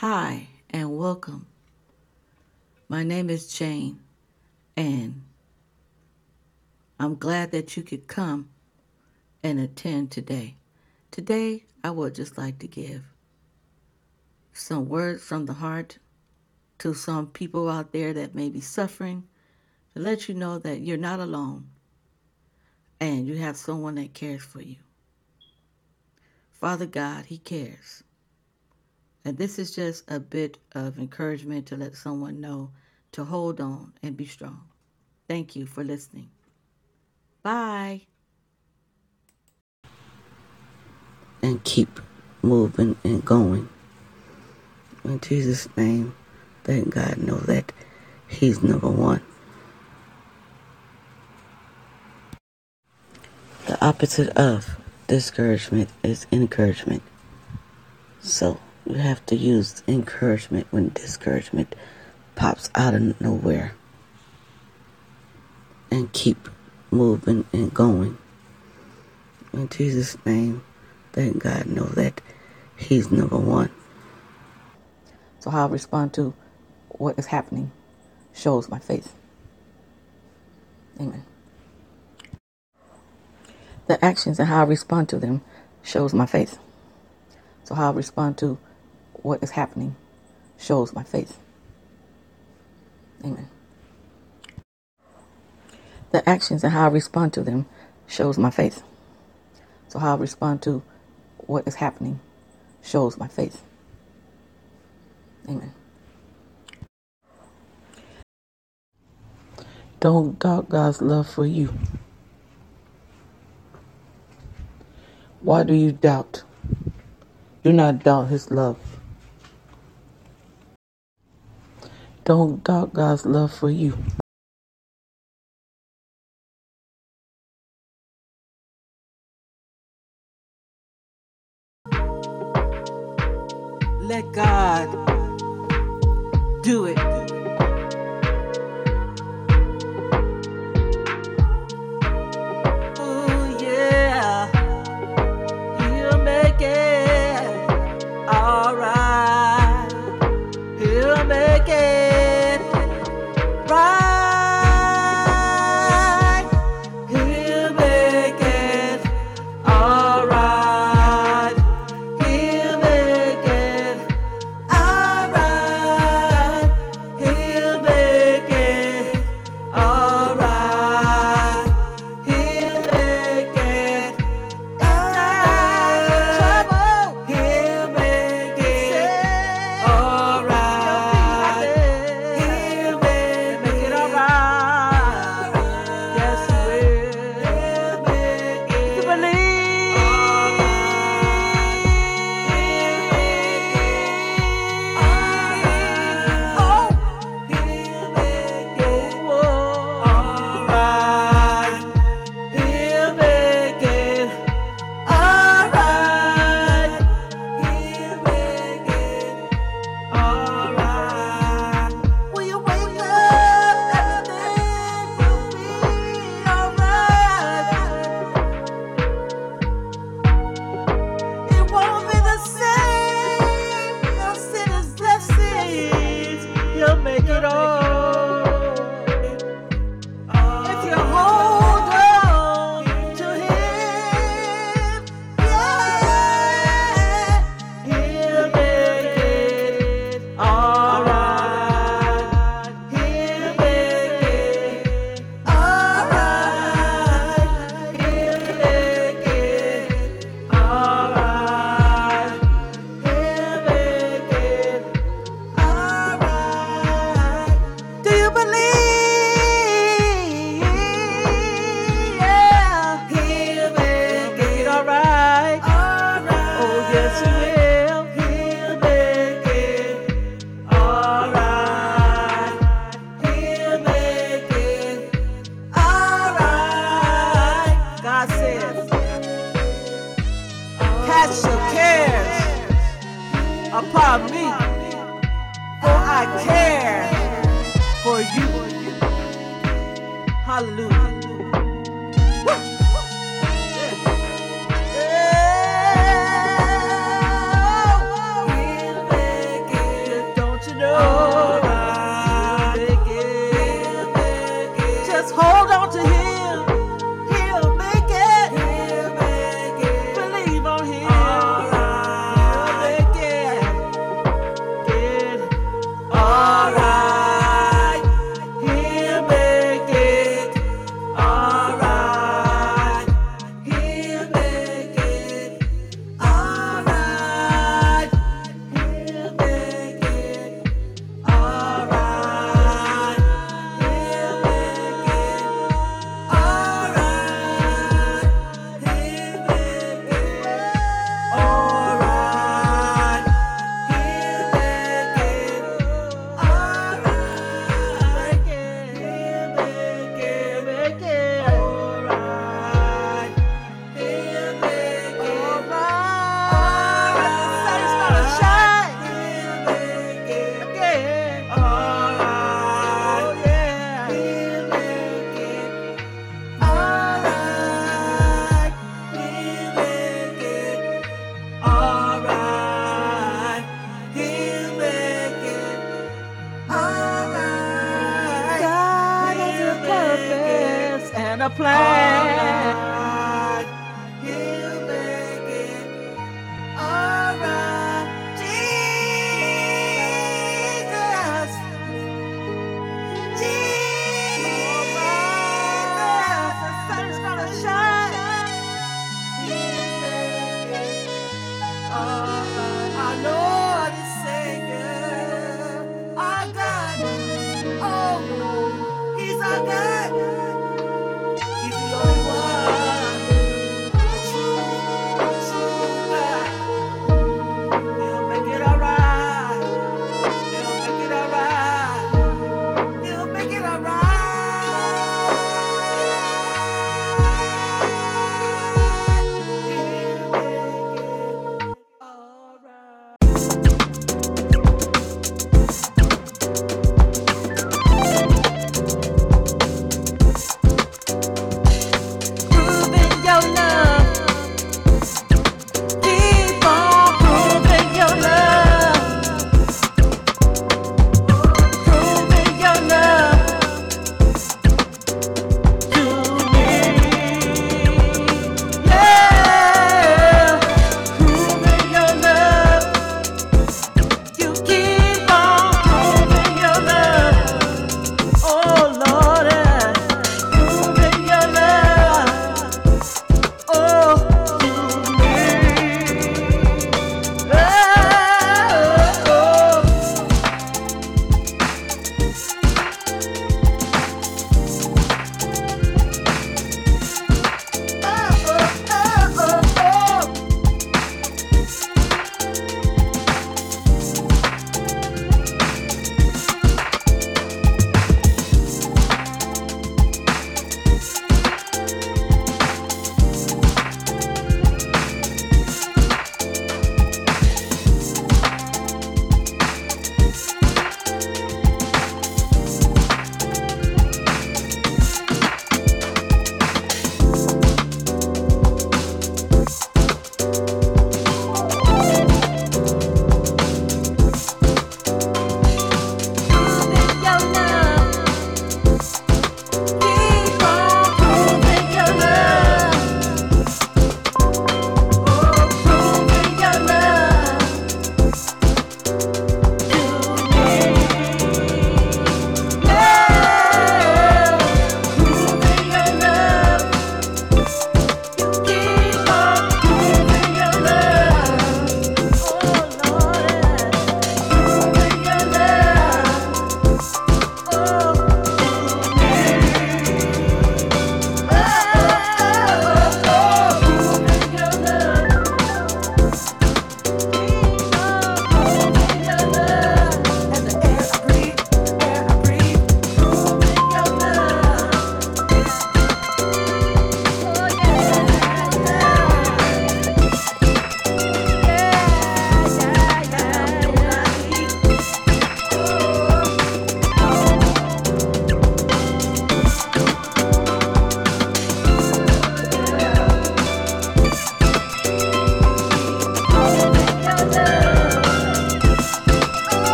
Hi, and welcome. My name is Jane, and I'm glad that you could come and attend today. Today, I would just like to give some words from the heart to some people out there that may be suffering to let you know that you're not alone and you have someone that cares for you. Father God, He cares. And this is just a bit of encouragement to let someone know to hold on and be strong. Thank you for listening. Bye. And keep moving and going. In Jesus' name, thank God know that He's number one. The opposite of discouragement is encouragement. So you have to use encouragement when discouragement pops out of nowhere. And keep moving and going. In Jesus' name, thank God know that He's number one. So how I respond to what is happening shows my faith. Amen. The actions and how I respond to them shows my faith. So how I respond to what is happening shows my faith. Amen. The actions and how I respond to them shows my faith. So how I respond to what is happening shows my faith. Amen. Don't doubt God's love for you. Why do you doubt? Do not doubt his love. Don't doubt God's love for you.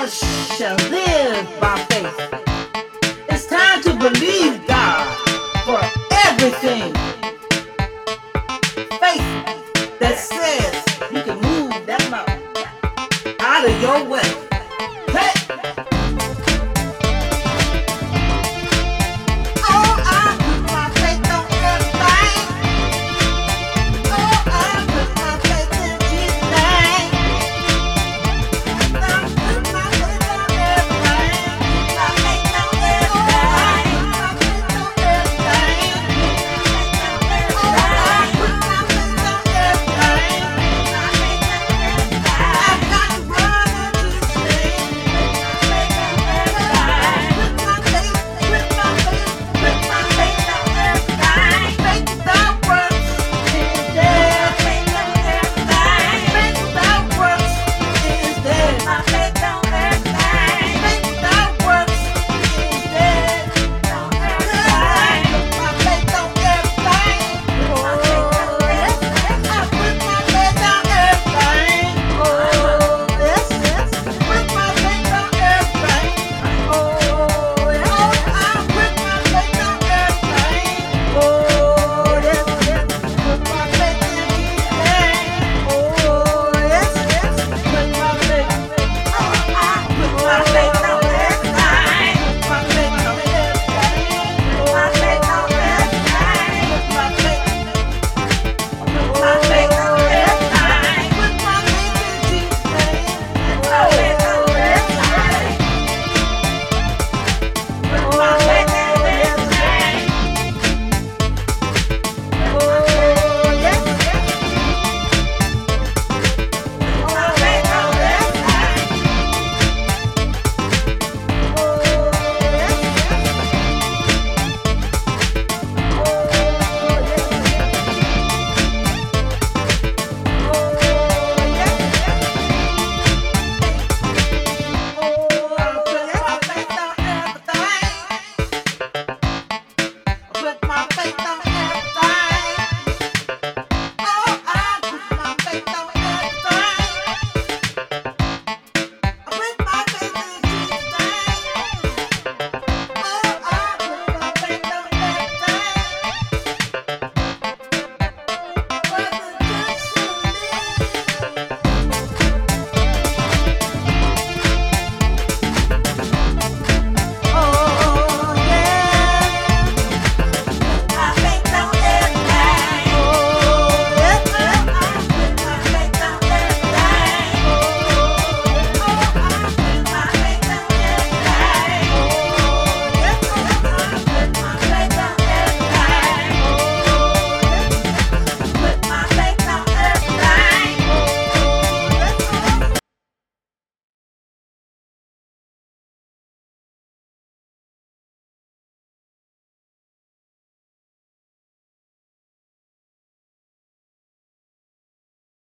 just shall live by faith.